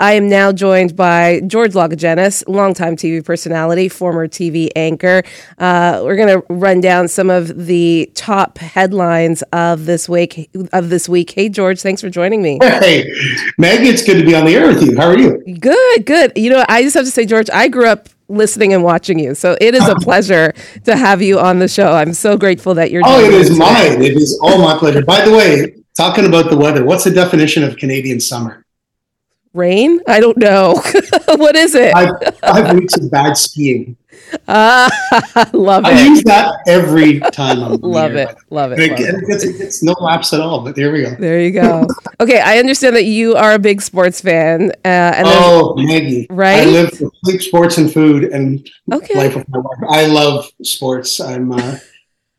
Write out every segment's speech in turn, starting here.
I am now joined by George Lagogianes, longtime TV personality, former TV anchor. Uh, we're going to run down some of the top headlines of this week. Of this week. Hey, George, thanks for joining me. Hey, Maggie, it's good to be on the air with you. How are you? Good, good. You know, I just have to say, George, I grew up listening and watching you, so it is a pleasure to have you on the show. I'm so grateful that you're. Doing Oh, it is mine. It is all my pleasure. By the way, talking about the weather, what's the definition of Canadian summer? Rain? I don't know. what is it? Five, five weeks of bad skiing. Ah, love I it. I use that every time I'm Love here. it. Love it. Love It, it's no lapse at all, but there we go. There you go. Okay, I understand that you are a big sports fan, uh, and Oh, Maggie. Right? I live for sleep, sports, and food, and okay, life with my wife. I love sports. I'm uh,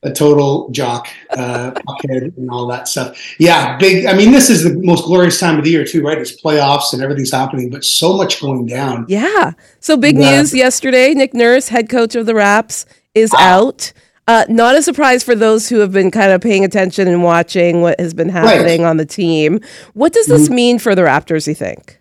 a total jock, uh, and all that stuff. Yeah, big. I mean, this is the most glorious time of the year too, right? It's playoffs and everything's happening, but so much going down. yeah. So big news yesterday. Nick Nurse, head coach of the Raps, is Wow. out. Uh, not a surprise for those who have been kind of paying attention and watching what has been happening on the team. What does Mm-hmm. this mean for the Raptors? You think?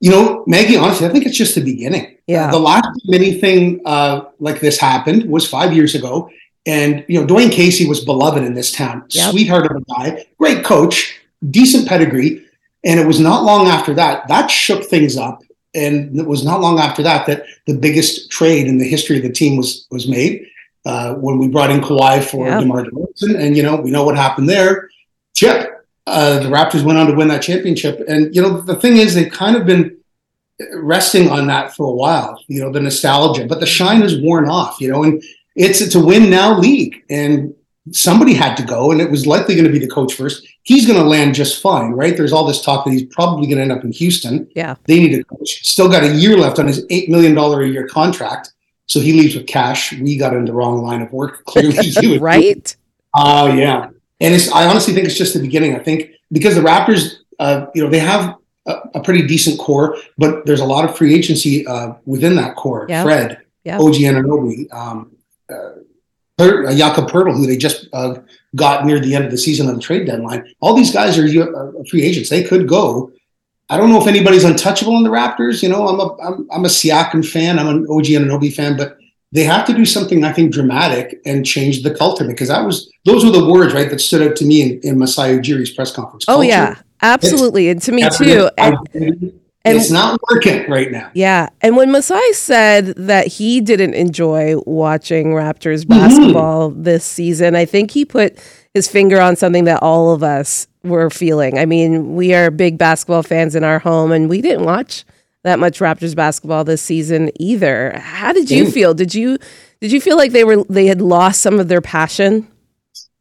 You know, Maggie. Honestly, I think it's just the beginning. Yeah. Uh, the last time anything uh, like this happened was five years ago, and you know, Dwane Casey was beloved in this town. Yep. Sweetheart of a guy, great coach, decent pedigree, and it was not long after that that shook things up. And it was not long after that that the biggest trade in the history of the team was was made uh, when we brought in Kawhi for Yeah. DeMar DeRozan, and you know we know what happened there. Chip, uh, the Raptors went on to win that championship, and you know the thing is they've kind of been resting on that for a while. You know the nostalgia, but the shine is worn off. You know, and it's it's a win now league, and somebody had to go, and it was likely going to be the coach first. He's going to land just fine, right? There's all this talk that he's probably going to end up in Houston. Yeah. They need a coach. Still got a year left on his eight million dollar a year contract, so he leaves with cash. We got in the wrong line of work. Clearly, you right? Oh yeah, and it's. I honestly think it's just the beginning. I think because the Raptors, uh, you know, they have a, a pretty decent core, but there's a lot of free agency uh, within that core. Yeah. Fred, Yeah. OG Anunoby, um, uh, Per- uh, Jakob Poeltl, who they just uh, got near the end of the season on the trade deadline. All these guys are uh, free agents. They could go. I don't know if anybody's untouchable in the Raptors. You know, I'm a I'm, I'm a Siakam fan. I'm an OG and an Anunoby fan, but they have to do something I think dramatic and change the culture because that was those were the words right that stood out to me in, in Masai Ujiri's press conference. Oh yeah, absolutely, and to me too. And. And- it's not working right now. Yeah. And when Masai said that he didn't enjoy watching Raptors Mm-hmm. basketball this season, I think he put his finger on something that all of us were feeling. I mean, we are big basketball fans in our home, and we didn't watch that much Raptors basketball this season either. How did you Mm. feel? Did you did you feel like they were they had lost some of their passion?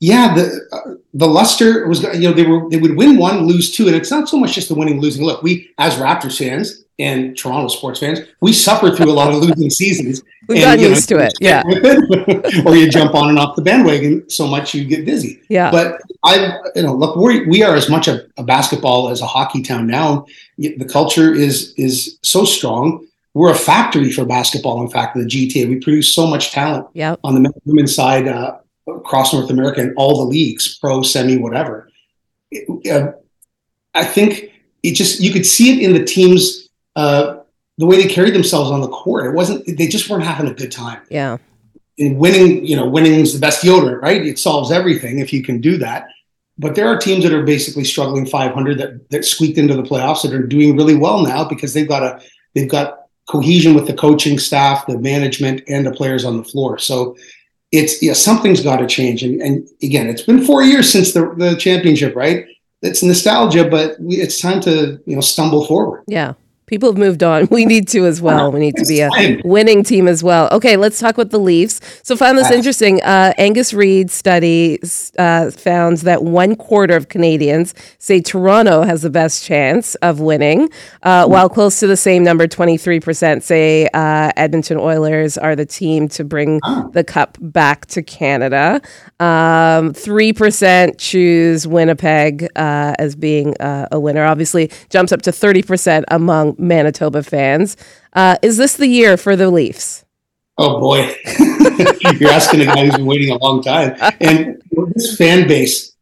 Yeah, the uh, the luster was you know they were they would win one, lose two, and it's not so much just the winning losing. Look, we as Raptors fans and Toronto sports fans, we suffer through a lot of losing seasons. And, gotten you know, used to it. Yeah. or you jump on and off the bandwagon so much you get dizzy. Yeah. But I, you know, look, we we are as much a, a basketball as a hockey town now. The culture is is so strong. We're a factory for basketball. In fact, in the GTA, we produce so much talent Yep. on the men- women's side uh, across North America in all the leagues, pro, semi, whatever. It- uh, I think it just you could see it in the teams. Uh, the way they carried themselves on the court, it wasn't. They just weren't having a good time Yeah. And winning, you know, winning is the best deodorant, right? It solves everything if you can do that. But there are teams that are basically struggling 500 that that squeaked into the playoffs that are doing really well now because they've got a they've got cohesion with the coaching staff, the management, and the players on the floor. So it's yeah, something's got to change. And and again, it's been four years since the the championship, right? It's nostalgia, but we, it's time to you know stumble forward. Yeah. People have moved on. We need to as well. We need to be a winning team as well. Okay, let's talk about the Leafs. So, found this Ah. interesting. Uh, Angus Reid study uh, found that one quarter of Canadians say Toronto has the best chance of winning, uh, while close to the same number, twenty three percent say uh, Edmonton Oilers are the team to bring Ah. the cup back to Canada. Um, Three percent choose Winnipeg uh, as being uh, a winner. Obviously, jumps up to thirty percent Manitoba fans. Uh, is this the year for the Leafs? Oh boy, you're asking a guy who's been waiting a long time, and this fan base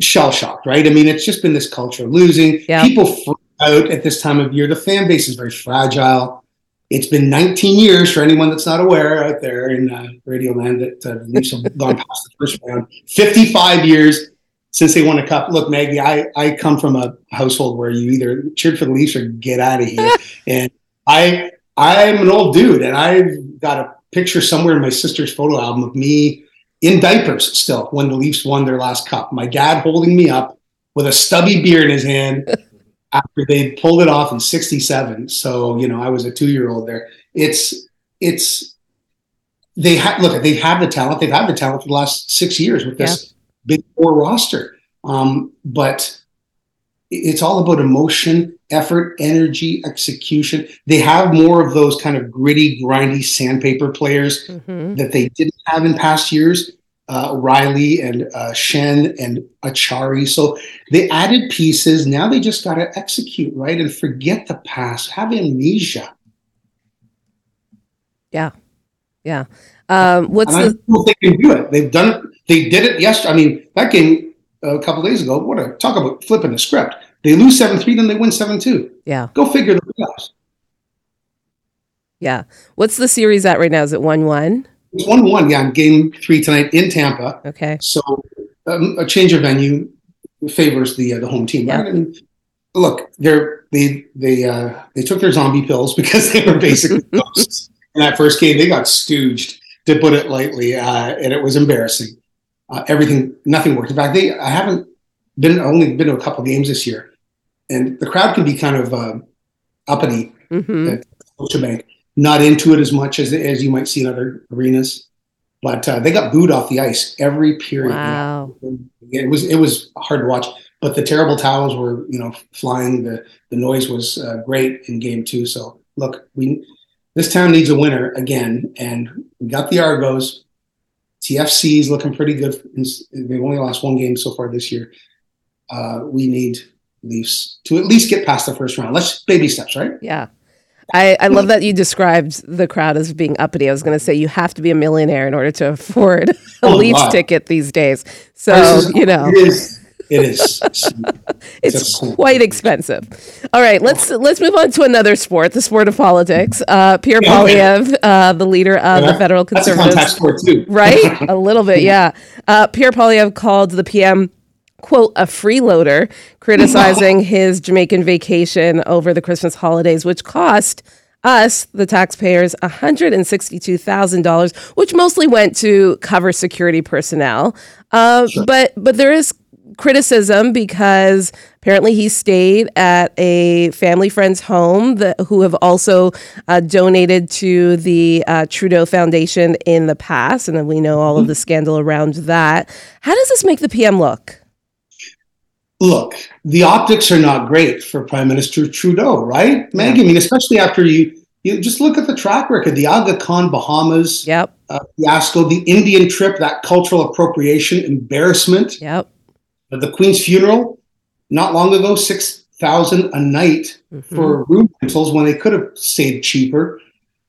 shell shocked, right? I mean, it's just been this culture of losing. Yeah. People freak out at this time of year. The fan base is very fragile. It's been 19 years for anyone that's not aware out there in uh, Radio Land that uh, the Leafs have gone past the first round. 55 years since they won a cup. Look, Maggie, I, I come from a household where you either cheered for the Leafs or get out of here. and I I'm an old dude, and I've got a picture somewhere in my sister's photo album of me in diapers still when the Leafs won their last cup. My dad holding me up with a stubby beer in his hand after they pulled it off in 67. So, you know, I was a two year old there. It's, it's, they have, look, they have the talent. They've had the talent for the last six years with this. Big four roster. Um, but it's all about emotion, effort, energy, execution. They have more of those kind of gritty, grindy sandpaper players mm-hmm. that they didn't have in past years. Uh, Rielly and uh, Schenn and Acciari. So they added pieces. Now they just got to execute right and forget the past. Have amnesia. Yeah, yeah. Um, what's and the? they can do it. They've done it. They did it yesterday. I mean, that game a couple days ago. What a talk about flipping the script. They lose seven three, then they win seven two. Yeah, go figure the playoffs. Yeah, what's the series at right now? Is it one one? It's one one. Yeah, in game three tonight in Tampa. Okay. So um, a change of venue favors the uh, the home team, yeah. right? And look, they're they they uh, they took their zombie pills because they were basically ghosts in that first game. They got stooged, to put it lightly, uh, and it was embarrassing uh, everything, nothing worked. In fact, they I haven't been only been to a couple games this year, and the crowd can be kind of uh, uppity mm-hmm. at Scotiabank, not into it as much as as you might see in other arenas. But uh, they got booed off the ice every period. Wow. It was it was hard to watch. But the terrible towels were you know flying. The the noise was uh, great in game two. So look, we this town needs a winner again, and we got the Argos. TFC is looking pretty good. They've only lost one game so far this year. Uh, we need Leafs to at least get past the first round. Let's baby steps, right? Yeah. I, I love that you described the crowd as being uppity. I was going to say you have to be a millionaire in order to afford a oh, Leafs wow. ticket these days. So, is, you know. It is it is. it's quite expensive. All right, let's let's move on to another sport, the sport of politics. Uh, Pierre Poilievre, uh, the leader of yeah, the federal conservatives, that's a sport too, right? a little bit, yeah. Uh, Pierre Poilievre called the PM quote a freeloader, criticizing his Jamaican vacation over the Christmas holidays, which cost us, the taxpayers, $162,000, which mostly went to cover security personnel. Uh, sure. But but there is criticism because apparently he stayed at a family friend's home that, who have also uh, donated to the uh, Trudeau Foundation in the past, and we know all of the scandal around that. How does this make the PM look? Look, the optics are not great for Prime Minister Trudeau, right, Maggie? Yeah. I mean, especially after you you just look at the track record, the Aga Khan Bahamas yep. uh, fiasco, the Indian trip, that cultural appropriation embarrassment. Yep at the Queen's funeral, not long ago, six thousand a night mm-hmm. for room rentals when they could have saved cheaper.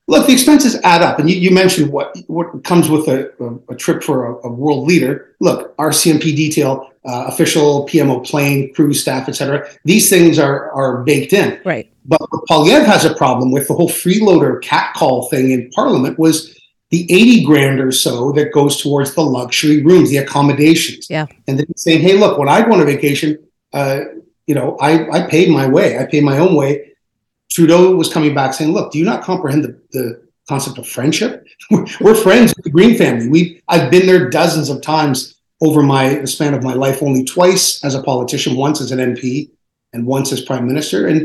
Look, the expenses add up, and you, you mentioned what what comes with a, a, a trip for a, a, world leader. Look, RCMP detail, uh, official PMO plane, crew, staff, etc. These things are are baked in. Right. But what Poilievre has a problem with the whole freeloader catcall thing in Parliament was the 80 grand or so that goes towards the luxury rooms, the accommodations. Yeah. And then saying, hey, look, when I go on a vacation, uh, you know, I, I paid my way, I paid my own way. Trudeau was coming back saying, look, do you not comprehend the, the concept of friendship? We're friends with the Green family. We I've been there dozens of times over my the span of my life, only twice as a politician, once as an MP and once as prime minister. And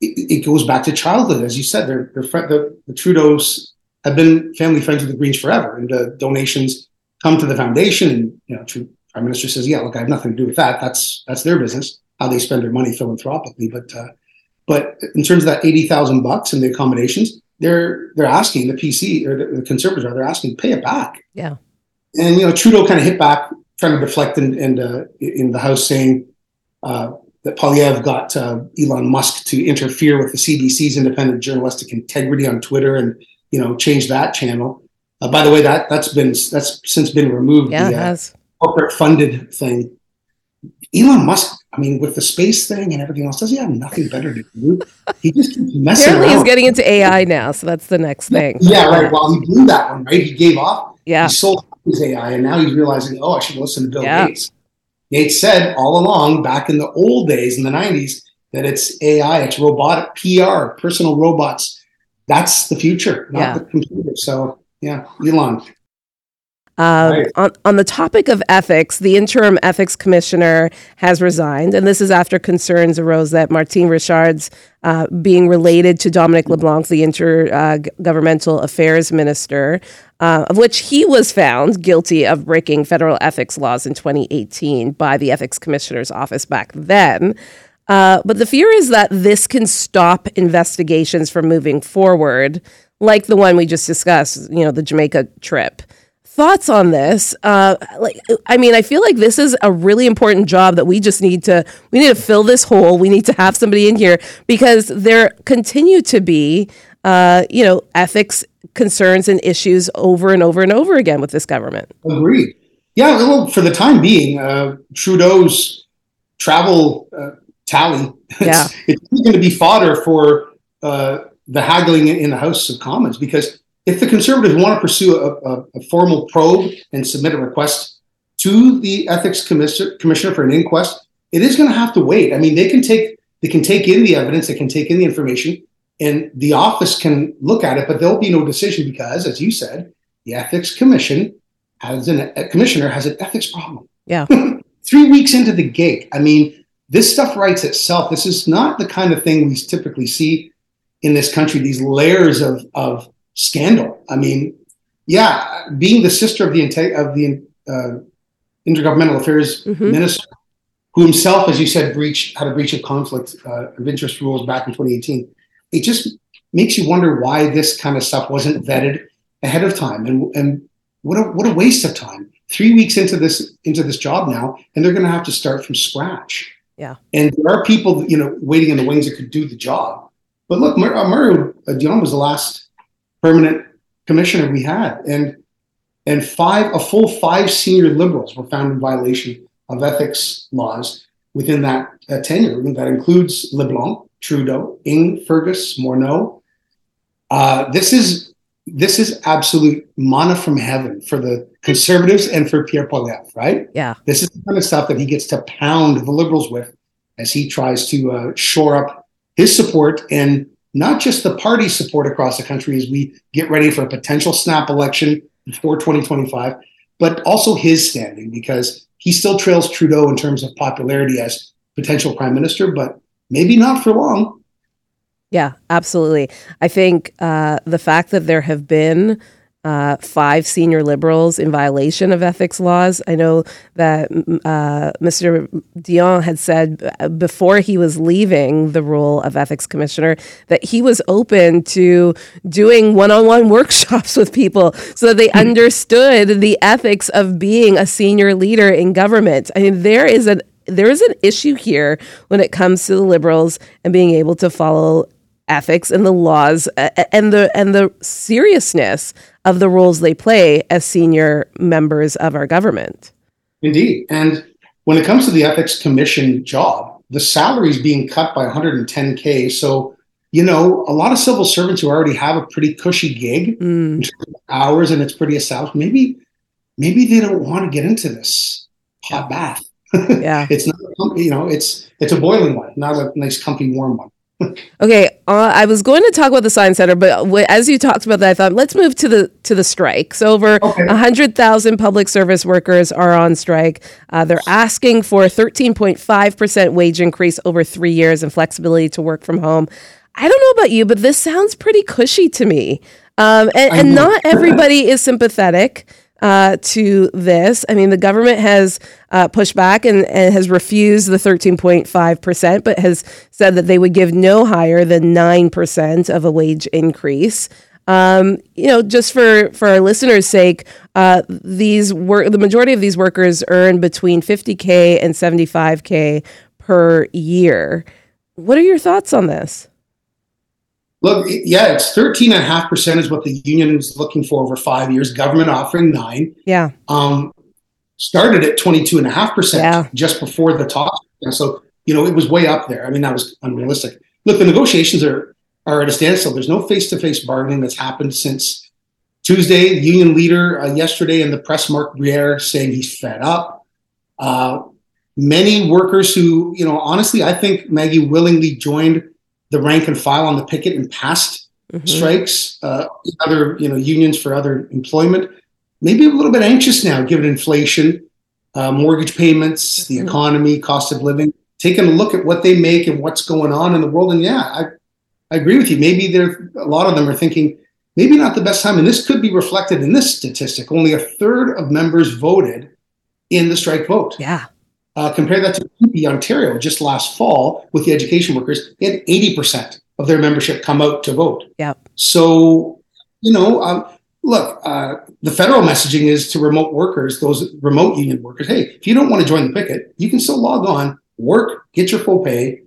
it, it goes back to childhood. As you said, they're, they're the, the Trudeau's have been family friends with the Greens forever, and the donations come to the foundation. And you know, Prime Minister says, "Yeah, look, I have nothing to do with that. That's that's their business, how they spend their money philanthropically." But uh, but in terms of that eighty thousand bucks and the accommodations, they're they're asking the PC or the, the conservatives are they're asking pay it back. Yeah, and you know, Trudeau kind of hit back, trying to deflect in in, uh, in the House, saying. Uh, that Poilievre got uh, Elon Musk to interfere with the CBC's independent journalistic integrity on Twitter and you know, change that channel. Uh, by the way, that that's been that's since been removed. Yeah, the, it has. Uh, corporate funded thing. Elon Musk, I mean, with the space thing and everything else, does he have nothing better to do? He just keeps messing Apparently, around. he's getting into AI now, so that's the next thing. Yeah, right. Well, he blew that one, right? He gave up. Yeah. He sold his AI, and now he's realizing, oh, I should listen to Bill Yeah. Gates. Gates said all along, back in the old days, in the 90s, that it's AI, it's robotic PR, personal robots. That's the future, not Yeah. the computer. So, yeah, Elon. Right. on, on the topic of ethics, the interim ethics commissioner has resigned, and this is after concerns arose that Martine Richard's uh, being related to Dominic LeBlanc, the intergovernmental affairs minister, uh, of which he was found guilty of breaking federal ethics laws in 2018 by the ethics commissioner's office back then. Uh, but the fear is that this can stop investigations from moving forward, like the one we just discussed, you know, the Jamaica trip. Thoughts on this? Uh, like i mean i feel like this is a really important job that we just need to we need to fill this hole. We need to have somebody in here because there continue to be uh, you know ethics concerns and issues over and over and over again with this government. Agreed. Yeah, well, for the time being, uh, Trudeau's travel uh, tally, Yeah. it's, it's going to be fodder for uh, the haggling in, the House of Commons because if the Conservatives want to pursue a, a, a formal probe and submit a request to the Ethics Commis- Commissioner for an inquest, it is going to have to wait. I mean, they can take they can take in the evidence, they can take in the information, and the office can look at it, but there'll be no decision because, as you said, the Ethics Commission has an a commissioner has an ethics problem. Yeah. Three weeks into the gig, I mean, this stuff writes itself. This is not the kind of thing we typically see in this country. These layers of of scandal. I mean, yeah, being the sister of the of the uh, intergovernmental affairs Mhm. minister, who himself, as you said, breached had a breach of conflict uh, of interest rules back in 2018. It just makes you wonder why this kind of stuff wasn't vetted ahead of time, and and what a what a waste of time. Three weeks into this into this job now, and they're going to have to start from scratch. Yeah. and there are people you know waiting in the wings that could do the job. But look, Mur- uh, uh, Dion was the last permanent commissioner we had, and and five a full five senior liberals were found in violation of ethics laws within that uh, tenure. That includes LeBlanc, Trudeau, Ng, Fergus, Morneau. Uh, this is this is absolute mana from heaven for the conservatives and for Pierre Poilievre, right? yeah This is the kind of stuff that he gets to pound the liberals with as he tries to uh, shore up his support and not just the party support across the country as we get ready for a potential snap election before 2025, but also his standing because he still trails Trudeau in terms of popularity as potential prime minister, but maybe not for long. Yeah, absolutely. I think uh, the fact that there have been uh, five senior liberals in violation of ethics laws. I know that uh, Mr. Dion had said uh, before he was leaving the role of ethics commissioner that he was open to doing one on one workshops with people so that they understood the ethics of being a senior leader in government. I mean, there is an there is an issue here when it comes to the liberals and being able to follow ethics and the laws uh, and the and the seriousness of the roles they play as senior members of our government. Indeed. And when it comes to the ethics commission job, the salary is being cut by 110K. So, you know, a lot of civil servants who already have a pretty cushy gig Mm, in terms of hours and it's pretty established, maybe maybe they don't want to get into this hot bath. yeah. It's not, you know, it's it's a boiling one, not a nice, comfy, warm one. Okay, uh, I was going to talk about the Science Center, but w- as you talked about that, I thought let's move to the to the strike. So over Okay. hundred thousand public service workers are on strike. Uh, they're asking for a thirteen point five percent wage increase over three years and flexibility to work from home. I don't know about you, but this sounds pretty cushy to me. Um, and, and not everybody is sympathetic uh, to this. I mean, the government has uh, pushed back and, and has refused the 13.5%, but has said that they would give no higher than 9% of a wage increase. Um, you know, just for, for our listeners' sake, uh, these work the majority of these workers earn between 50k and 75k per year. What are your thoughts on this? Look, yeah, it's 13.5% is what the union is looking for over five years, government offering nine. Yeah, Um, started at 22.5% Yeah. just before the talks. And so, you know, it was way up there. I mean, that was unrealistic. Look, the negotiations are, are at a standstill. There's no face to face bargaining that's happened since Tuesday. The union leader uh, yesterday in the press, Mark Briere, saying he's fed up. Uh, many workers who, you know, honestly, I think Maggie willingly joined the rank and file on the picket and passed Mhm. strikes, uh, other you know unions for other employment. Maybe a little bit anxious now, given inflation, uh, mortgage payments, the Mhm. economy, cost of living. Taking a look at what they make and what's going on in the world, and yeah, I, I agree with you. Maybe there, a lot of them are thinking maybe not the best time, and this could be reflected in this statistic. Only a third of members voted in the strike vote. Yeah. Uh, compare that to CUPE Ontario just last fall with the education workers. They had 80% of their membership come out to vote. Yep. So, you know, um, look, uh, the federal messaging is to remote workers, those remote union workers. Hey, if you don't want to join the picket, you can still log on, work, get your full pay.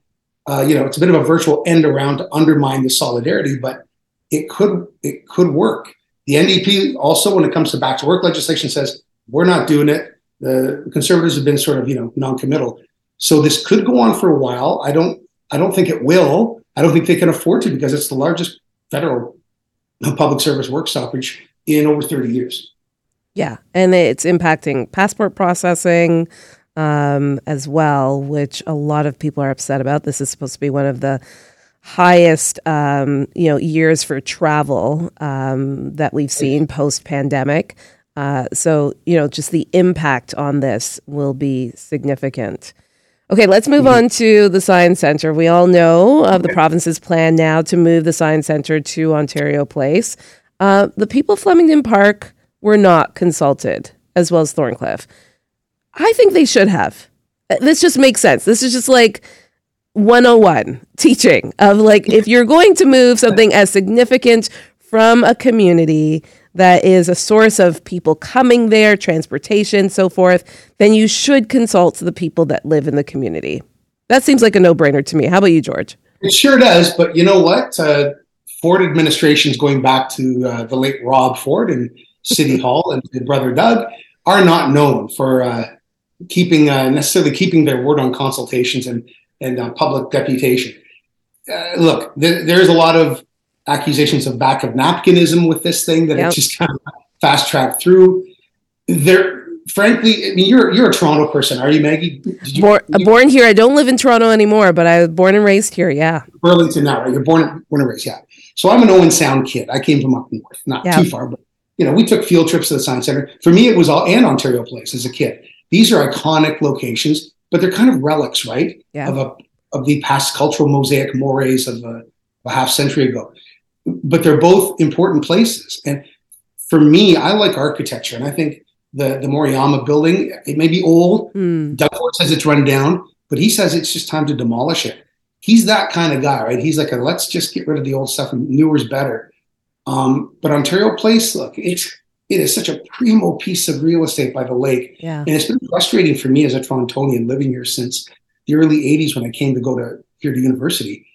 Uh, you know, it's a bit of a virtual end around to undermine the solidarity, but it could it could work. The NDP also, when it comes to back to work legislation, says we're not doing it. The conservatives have been sort of you know non-committal, so this could go on for a while. I don't I don't think it will. I don't think they can afford to because it's the largest federal public service work stoppage in over 30 years. Yeah, and it's impacting passport processing um, as well, which a lot of people are upset about. This is supposed to be one of the highest, um, you know, years for travel um, that we've seen post pandemic. Uh, so, you know, just the impact on this will be significant. Okay, let's move on to the Science Center. We all know of the province's plan now to move the Science Center to Ontario Place. Uh, the people of Flemingdon Park were not consulted, as well as Thorncliffe. I think they should have. Uh, This just makes sense. This is just like 101 teaching of like if you're going to move something as significant from a community that is a source of people coming there, transportation, so forth, then you should consult the people that live in the community. That seems like a no-brainer to me. How about you, George? It sure does, but you know what? Uh, Ford administrations, going back to uh, the late Rob Ford and City Hall and brother Doug, are not known for uh, keeping uh, necessarily keeping their word on consultations and and uh, public deputation. Uh, look, there, there's a lot of accusations of back of napkinism with this thing that Yep. it just kind of fast tracked through. There, frankly, I mean, you're you're a Toronto person, are you, Maggie? Did you, Born, you- born here. I don't live in Toronto anymore, but I was born and raised here. Yeah. Burlington now, right? You're born, born and raised, yeah. So I'm an Owen Sound kid. I came from up north, not Yeah. too far, but you know, we took field trips to the Science Center. For me, it was all and Ontario Place as a kid. These are iconic locations, but they're kind of relics, right? Yeah. Of a of the past cultural mosaic mores of a, a half century ago. But they're both important places. And for me, I like architecture, and I think the the Moriyama building, it may be old, Hmm. Doug Ford says it's run down, but he says it's just time to demolish it. He's that kind of guy, right? He's like, a, let's just get rid of the old stuff and newer's better. Um, but Ontario Place, look, it's it is such a primo piece of real estate by the lake, Yeah. and it's been frustrating for me as a Torontonian living here since the early '80s when I came to go to here to university.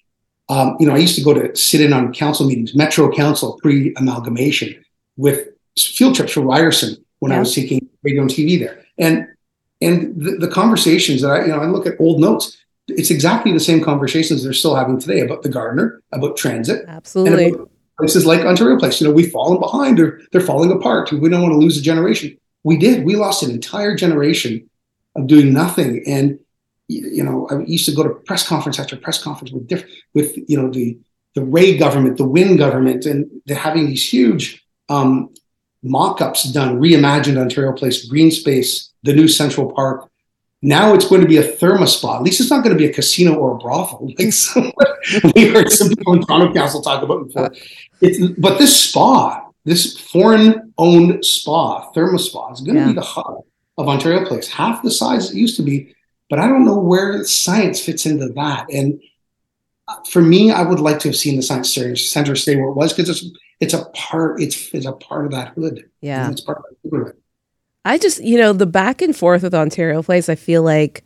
Um, you know, I used to go to sit in on council meetings, Metro Council pre-amalgamation, with field trips for Ryerson when I was seeking radio and TV there, and and the, the conversations that I, you know, I look at old notes. It's exactly the same conversations they're still having today about the Gardiner, about transit, and Absolutely. about places like Ontario Place. You know, we've fallen behind or they're falling apart. We don't want to lose a generation. We did. We lost an entire generation of doing nothing. And you know, I used to go to press conference after press conference with different, with you know the the Rae government, the Wynne government, and they're having these huge um, mock-ups done, reimagined Ontario Place, green space, the new Central Park. Now it's going to be a thermospa. At least it's not going to be a casino or a brothel. Like some, we heard some people in Toronto Council talk about before. It's, but this spa, this foreign-owned spa, thermospa, is going to Yeah. be the hub of Ontario Place. Half the size it used to be, but I don't know where science fits into that. And uh, for me, I would like to have seen the science center stay where it was because it's it's a part it's it's a part of that hood. Yeah. it's part of that neighborhood. I just, you know, the back and forth with Ontario Place, I feel like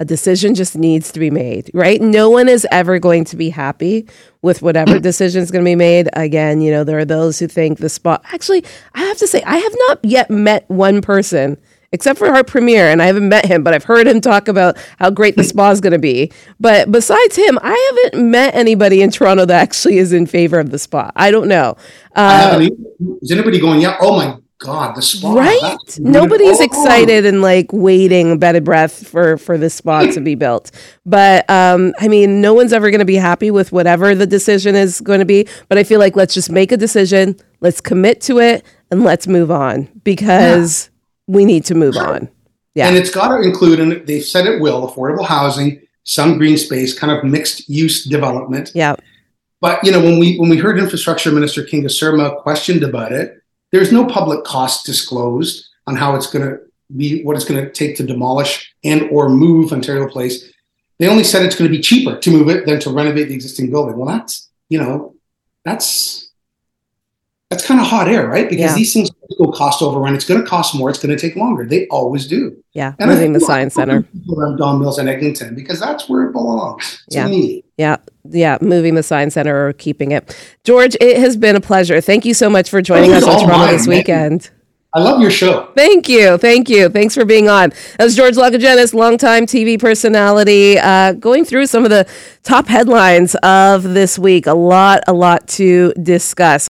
a decision just needs to be made, right? No one is ever going to be happy with whatever decision is going to be made. Again, you know, there are those who think the spot. Actually, I have to say, I have not yet met one person except for our premier, and I haven't met him, but I've heard him talk about how great the spa is going to be. But besides him, I haven't met anybody in Toronto that actually is in favor of the spa. I don't know. Uh, is anybody going, yeah, oh my God, the spa. Right? Nobody's oh, excited and like waiting bated breath for for this spa to be built. But um, I mean, no one's ever going to be happy with whatever the decision is going to be. But I feel like let's just make a decision, let's commit to it, and let's move on because yeah. We need to move on. Yeah, and it's got to include, and they've said it will, affordable housing, some green space, kind of mixed use development. Yeah. But you know, when we when we heard Infrastructure Minister Kinga Surma questioned about it there's no public cost disclosed on how it's going to be, what it's going to take to demolish and or move Ontario Place. They only said it's going to be cheaper to move it than to renovate the existing building. Well, that's you know, that's that's kind of hot air, right? Because yeah. these things go cost overrun. It's going to cost more. It's going to take longer. They always do. Yeah, and moving the science center around Don Mills and Eglinton because that's where it belongs. yeah, me. yeah, yeah. Moving the science center or keeping it. George, it has been a pleasure. Thank you so much for joining us on Toronto this weekend. I love your show. Thank you. Thank you. Thanks for being on. That was George Lagogianes, longtime TV personality, uh, going through some of the top headlines of this week. A lot, a lot to discuss.